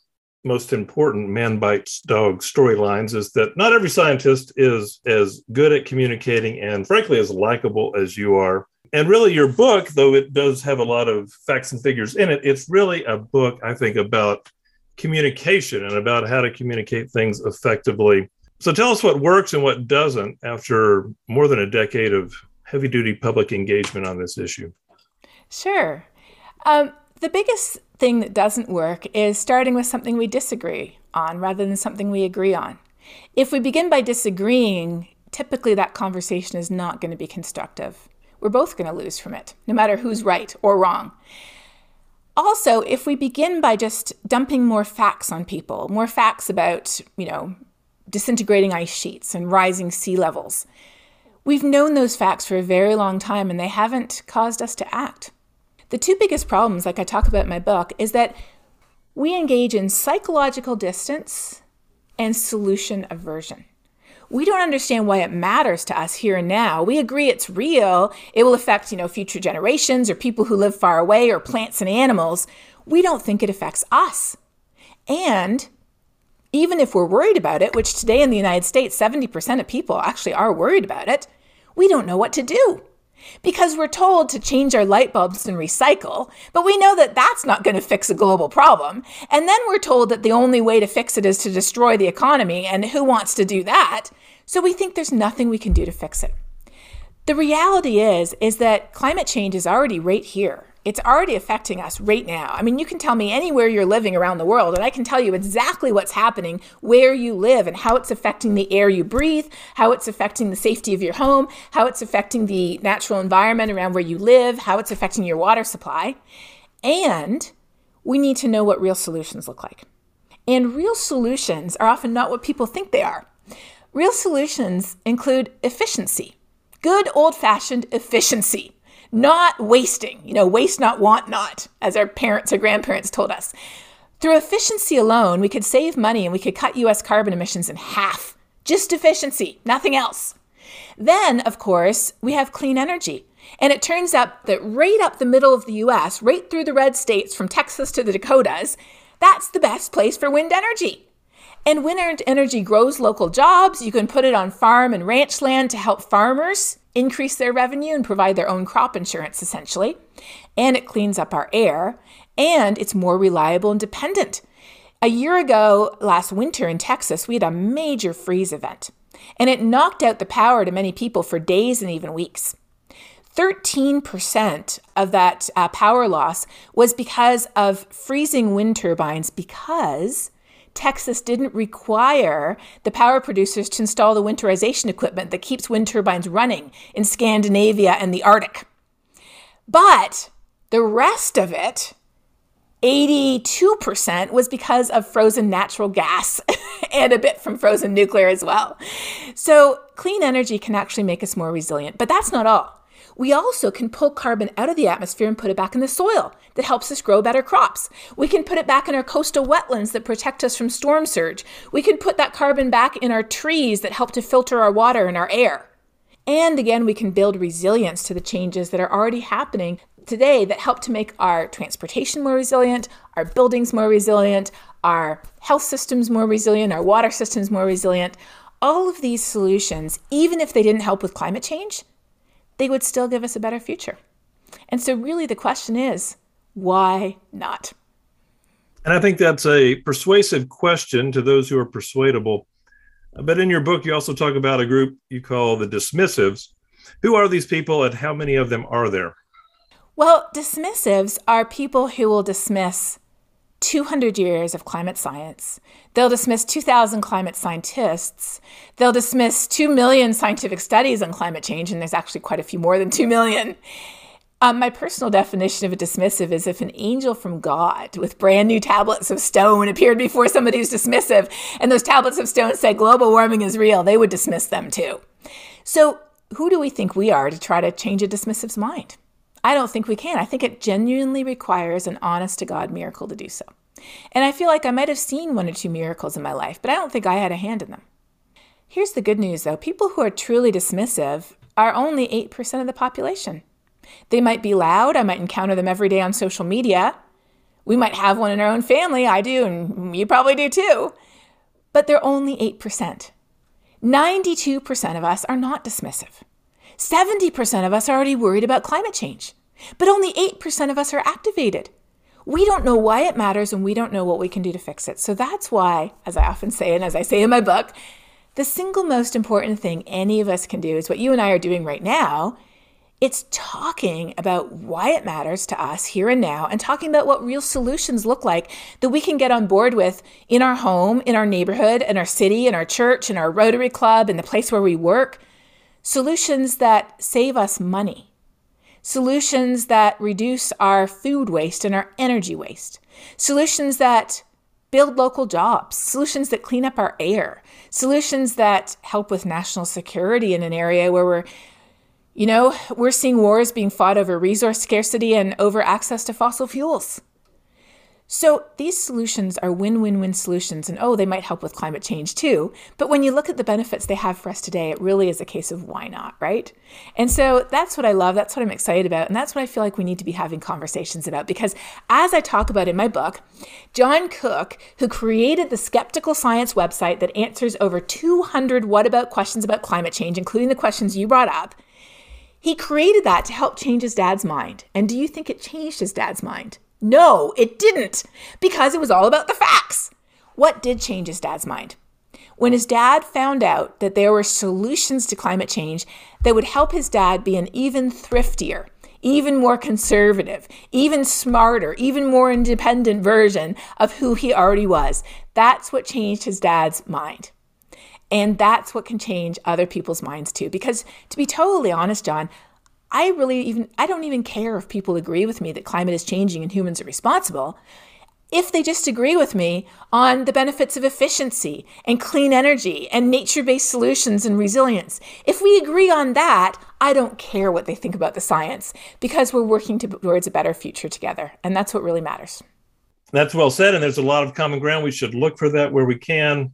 most important man bites dog storylines is that not every scientist is as good at communicating and frankly as likable as you are. And really your book though it does have a lot of facts and figures in it it's really a book i think about communication and about how to communicate things effectively. So tell us what works and what doesn't after more than a decade of heavy duty public engagement on this issue. Sure. Um, the biggest thing that doesn't work is starting with something we disagree on rather than something we agree on. If we begin by disagreeing, typically that conversation is not going to be constructive. We're both going to lose from it, no matter who's right or wrong. Also, if we begin by just dumping more facts on people, more facts about, you know, disintegrating ice sheets and rising sea levels, we've known those facts for a very long time and they haven't caused us to act. The two biggest problems, like I talk about in my book, is that we engage in psychological distance and solution aversion. We don't understand why it matters to us here and now. We agree it's real. It will affect, you know, future generations or people who live far away or plants and animals. We don't think it affects us. And even if we're worried about it, which today in the United States, 70% of people actually are worried about it, we don't know what to do because we're told to change our light bulbs and recycle, but we know that that's not going to fix a global problem. And then we're told that the only way to fix it is to destroy the economy, and who wants to do that? So we think there's nothing we can do to fix it. The reality is is that climate change is already right here. It's already affecting us right now. I mean, you can tell me anywhere you're living around the world, and I can tell you exactly what's happening where you live and how it's affecting the air you breathe, how it's affecting the safety of your home, how it's affecting the natural environment around where you live, how it's affecting your water supply. And we need to know what real solutions look like. And real solutions are often not what people think they are. Real solutions include efficiency, good old fashioned efficiency not wasting, you know, waste not, want not, as our parents or grandparents told us. Through efficiency alone, we could save money and we could cut US carbon emissions in half. Just efficiency, nothing else. Then, of course, we have clean energy. And it turns out that right up the middle of the US, right through the red states from Texas to the Dakotas, that's the best place for wind energy. And wind energy grows local jobs. You can put it on farm and ranch land to help farmers increase their revenue and provide their own crop insurance, essentially. And it cleans up our air, and it's more reliable and dependent. A year ago, last winter in Texas, we had a major freeze event, and it knocked out the power to many people for days and even weeks. 13% of that uh, power loss was because of freezing wind turbines because Texas didn't require the power producers to install the winterization equipment that keeps wind turbines running in Scandinavia and the Arctic. But the rest of it, 82% was because of frozen natural gas and a bit from frozen nuclear as well. So, clean energy can actually make us more resilient. But that's not all. We also can pull carbon out of the atmosphere and put it back in the soil that helps us grow better crops. We can put it back in our coastal wetlands that protect us from storm surge. We can put that carbon back in our trees that help to filter our water and our air. And again, we can build resilience to the changes that are already happening today that help to make our transportation more resilient, our buildings more resilient, our health systems more resilient, our water systems more resilient. All of these solutions, even if they didn't help with climate change, they would still give us a better future. And so, really, the question is why not? And I think that's a persuasive question to those who are persuadable. But in your book, you also talk about a group you call the dismissives. Who are these people and how many of them are there? Well, dismissives are people who will dismiss 200 years of climate science. They'll dismiss 2,000 climate scientists. They'll dismiss 2 million scientific studies on climate change, and there's actually quite a few more than 2 million. Um, my personal definition of a dismissive is if an angel from God with brand new tablets of stone appeared before somebody who's dismissive, and those tablets of stone said global warming is real, they would dismiss them too. So, who do we think we are to try to change a dismissive's mind? I don't think we can. I think it genuinely requires an honest to God miracle to do so. And I feel like I might have seen one or two miracles in my life, but I don't think I had a hand in them. Here's the good news though people who are truly dismissive are only 8% of the population. They might be loud, I might encounter them every day on social media. We might have one in our own family, I do, and you probably do too. But they're only 8%. 92% of us are not dismissive. 70% of us are already worried about climate change. But only 8% of us are activated. We don't know why it matters and we don't know what we can do to fix it. So that's why, as I often say, and as I say in my book, the single most important thing any of us can do is what you and I are doing right now. It's talking about why it matters to us here and now and talking about what real solutions look like that we can get on board with in our home, in our neighborhood, in our city, in our church, in our Rotary Club, in the place where we work. Solutions that save us money solutions that reduce our food waste and our energy waste, solutions that build local jobs, solutions that clean up our air, solutions that help with national security in an area where we're you know, we're seeing wars being fought over resource scarcity and over access to fossil fuels. So these solutions are win win win solutions, and oh, they might help with climate change too. But when you look at the benefits they have for us today, it really is a case of why not, right? And so that's what I love. That's what I'm excited about. And that's what I feel like we need to be having conversations about. Because as I talk about in my book, John Cook, who created the Skeptical Science website that answers over 200 what about questions about climate change, including the questions you brought up, he created that to help change his dad's mind. And do you think it changed his dad's mind? No, it didn't, because it was all about the facts. What did change his dad's mind? When his dad found out that there were solutions to climate change that would help his dad be an even thriftier, even more conservative, even smarter, even more independent version of who he already was, that's what changed his dad's mind. And that's what can change other people's minds too. Because to be totally honest, John, I really even I don't even care if people agree with me that climate is changing and humans are responsible. If they just agree with me on the benefits of efficiency and clean energy and nature based solutions and resilience, if we agree on that, I don't care what they think about the science because we're working towards a better future together. And that's what really matters. That's well said. And there's a lot of common ground. We should look for that where we can.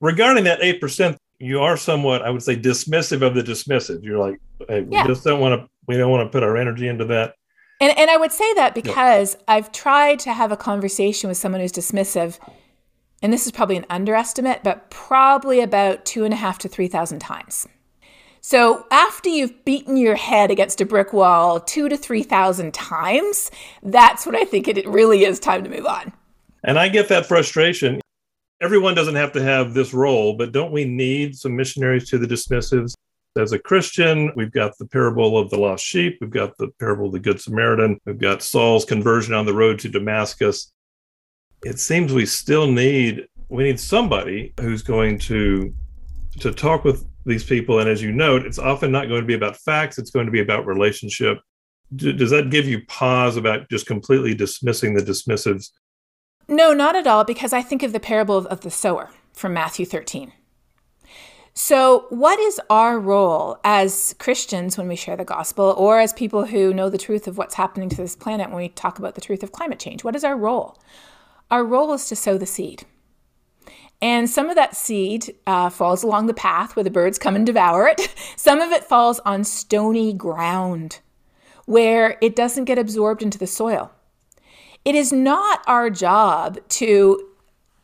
Regarding that 8%, you are somewhat, I would say, dismissive of the dismissive. You're like, we just don't want to, we don't want to put our energy into that. And, and I would say that because yeah. I've tried to have a conversation with someone who's dismissive, and this is probably an underestimate, but probably about two and a half to 3,000 times. So after you've beaten your head against a brick wall two to 3,000 times, that's when I think it really is time to move on. And I get that frustration. Everyone doesn't have to have this role, but don't we need some missionaries to the dismissives? As a Christian, we've got the parable of the lost sheep, we've got the parable of the Good Samaritan, we've got Saul's conversion on the road to Damascus. It seems we still need we need somebody who's going to to talk with these people. And as you note, it's often not going to be about facts, it's going to be about relationship. does that give you pause about just completely dismissing the dismissives? No, not at all, because I think of the parable of, of the sower from Matthew 13. So, what is our role as Christians when we share the gospel, or as people who know the truth of what's happening to this planet when we talk about the truth of climate change? What is our role? Our role is to sow the seed. And some of that seed uh, falls along the path where the birds come and devour it. some of it falls on stony ground where it doesn't get absorbed into the soil. It is not our job to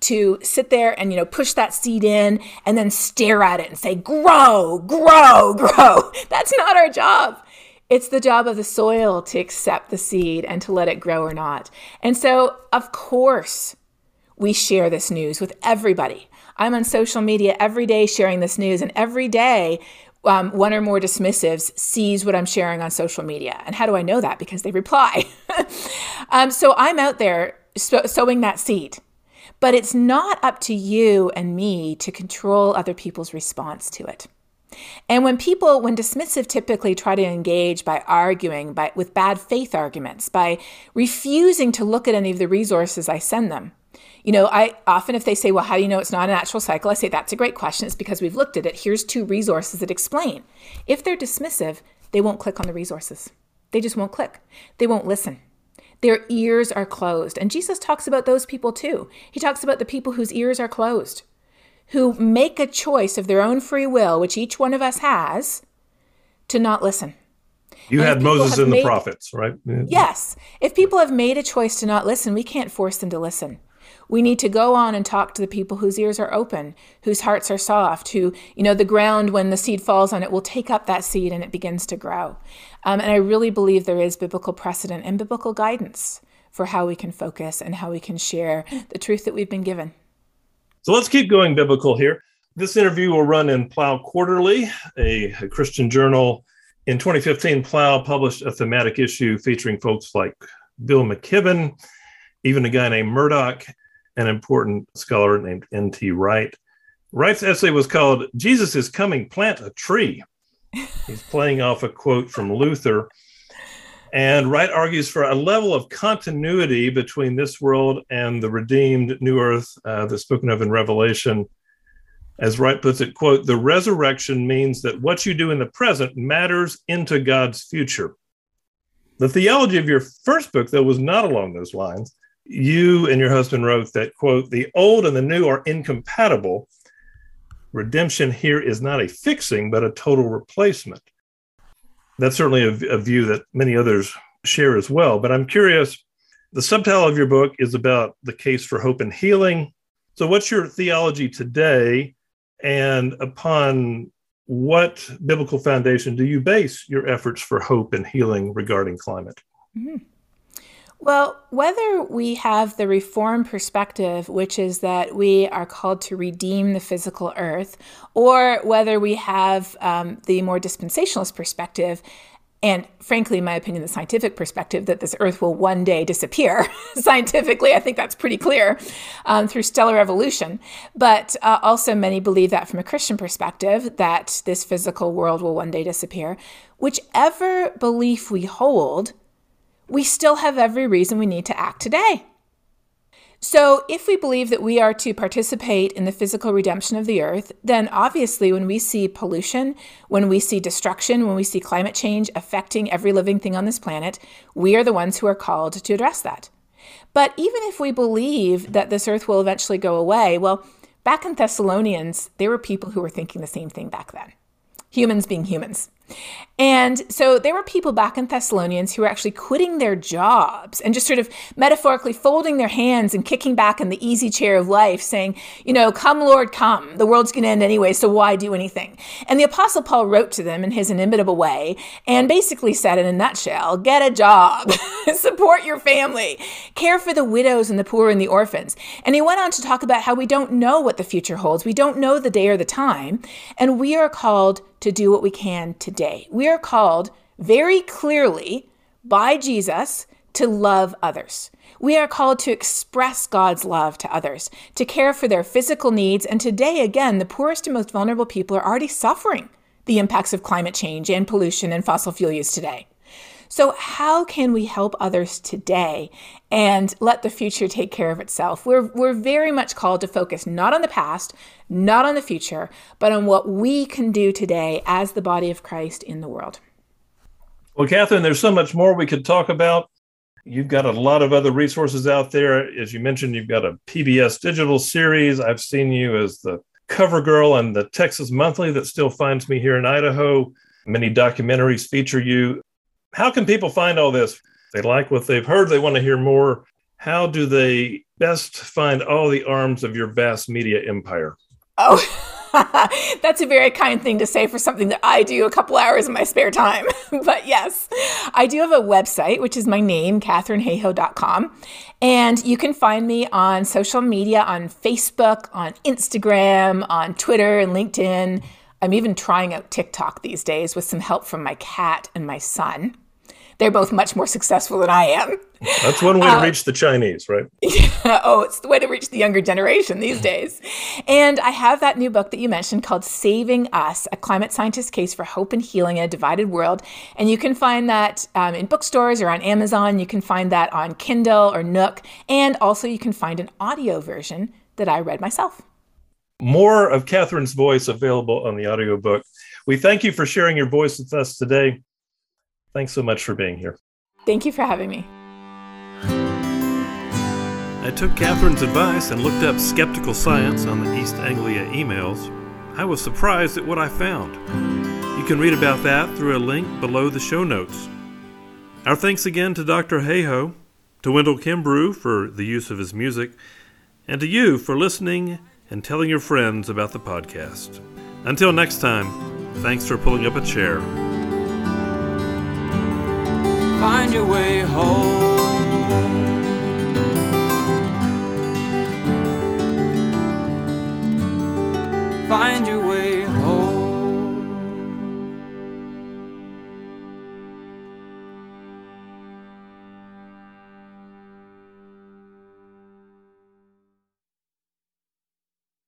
to sit there and you know push that seed in and then stare at it and say grow grow grow that's not our job it's the job of the soil to accept the seed and to let it grow or not and so of course we share this news with everybody. I'm on social media every day sharing this news, and every day um, one or more dismissives sees what I'm sharing on social media. And how do I know that? Because they reply. um, so I'm out there sowing that seed. But it's not up to you and me to control other people's response to it. And when people, when dismissive typically try to engage by arguing, by, with bad faith arguments, by refusing to look at any of the resources I send them, you know, I often, if they say, well, how do you know it's not a natural cycle? I say, that's a great question. It's because we've looked at it. Here's two resources that explain. If they're dismissive, they won't click on the resources. They just won't click. They won't listen. Their ears are closed. And Jesus talks about those people too. He talks about the people whose ears are closed, who make a choice of their own free will, which each one of us has, to not listen. You and had Moses and made, the prophets, right? Yes. If people have made a choice to not listen, we can't force them to listen. We need to go on and talk to the people whose ears are open, whose hearts are soft, who, you know, the ground, when the seed falls on it, will take up that seed and it begins to grow. Um, and I really believe there is biblical precedent and biblical guidance for how we can focus and how we can share the truth that we've been given. So let's keep going biblical here. This interview will run in Plough Quarterly, a, a Christian journal. In 2015, Plough published a thematic issue featuring folks like Bill McKibben, even a guy named Murdock, an important scholar named N.T. Wright. Wright's essay was called Jesus is Coming, Plant a Tree. He's playing off a quote from Luther. And Wright argues for a level of continuity between this world and the redeemed new earth uh, that's spoken of in Revelation. As Wright puts it, quote, the resurrection means that what you do in the present matters into God's future. The theology of your first book, though, was not along those lines you and your husband wrote that quote the old and the new are incompatible. Redemption here is not a fixing but a total replacement. That's certainly a, a, view that many others share as well but i'm curious the subtitle of your book is about the case for hope and healing. So what's your theology today? And upon what biblical foundation do you base your efforts for hope and healing regarding climate? Mm-hmm. Well, whether we have the reform perspective, which is that we are called to redeem the physical earth, or whether we have um, the more dispensationalist perspective, and frankly, in my opinion, the scientific perspective that this Earth will one day disappear. Scientifically, I think that's pretty clear um, through stellar evolution. But uh, also, many believe that from a Christian perspective, that this physical world will one day disappear. Whichever belief we hold, we still have every reason we need to act today. So, if we believe that we are to participate in the physical redemption of the earth, then obviously, when we see pollution, when we see destruction, when we see climate change affecting every living thing on this planet, we are the ones who are called to address that. But even if we believe that this earth will eventually go away, well, back in Thessalonians, there were people who were thinking the same thing back then humans being humans. And so there were people back in Thessalonians who were actually quitting their jobs and just sort of metaphorically folding their hands and kicking back in the easy chair of life, saying, you know, come, Lord, come. The world's going to end anyway, so why do anything? And the Apostle Paul wrote to them in his inimitable way and basically said, in a nutshell, get a job, support your family, care for the widows and the poor and the orphans. And he went on to talk about how we don't know what the future holds, we don't know the day or the time, and we are called to do what we can today. We are called very clearly by Jesus to love others. We are called to express God's love to others, to care for their physical needs. And today, again, the poorest and most vulnerable people are already suffering the impacts of climate change and pollution and fossil fuel use today. So, how can we help others today and let the future take care of itself? We're, we're very much called to focus not on the past, not on the future, but on what we can do today as the body of Christ in the world. Well, Katharine, there's so much more we could talk about. You've got a lot of other resources out there. As you mentioned, you've got a PBS digital series. I've seen you as the cover girl on the Texas Monthly that still finds me here in Idaho. Many documentaries feature you. How can people find all this? They like what they've heard, they want to hear more. How do they best find all the arms of your vast media empire? Oh, that's a very kind thing to say for something that I do a couple hours in my spare time. but yes, I do have a website, which is my name, katharinehayhoe.com. And you can find me on social media on Facebook, on Instagram, on Twitter, and LinkedIn. I'm even trying out TikTok these days with some help from my cat and my son they're both much more successful than I am. That's one way to uh, reach the Chinese, right? Yeah, oh, it's the way to reach the younger generation these days. And I have that new book that you mentioned called Saving Us A Climate Scientist's Case for Hope and Healing in a Divided World. And you can find that um, in bookstores or on Amazon. You can find that on Kindle or Nook. And also, you can find an audio version that I read myself. More of Katharine's voice available on the audiobook. We thank you for sharing your voice with us today. Thanks so much for being here. Thank you for having me. I took Katharine's advice and looked up skeptical science on the East Anglia emails. I was surprised at what I found. You can read about that through a link below the show notes. Our thanks again to Dr. Hayhoe, to Wendell Kimbrough for the use of his music, and to you for listening and telling your friends about the podcast. Until next time, thanks for pulling up a chair find your way home. Find your way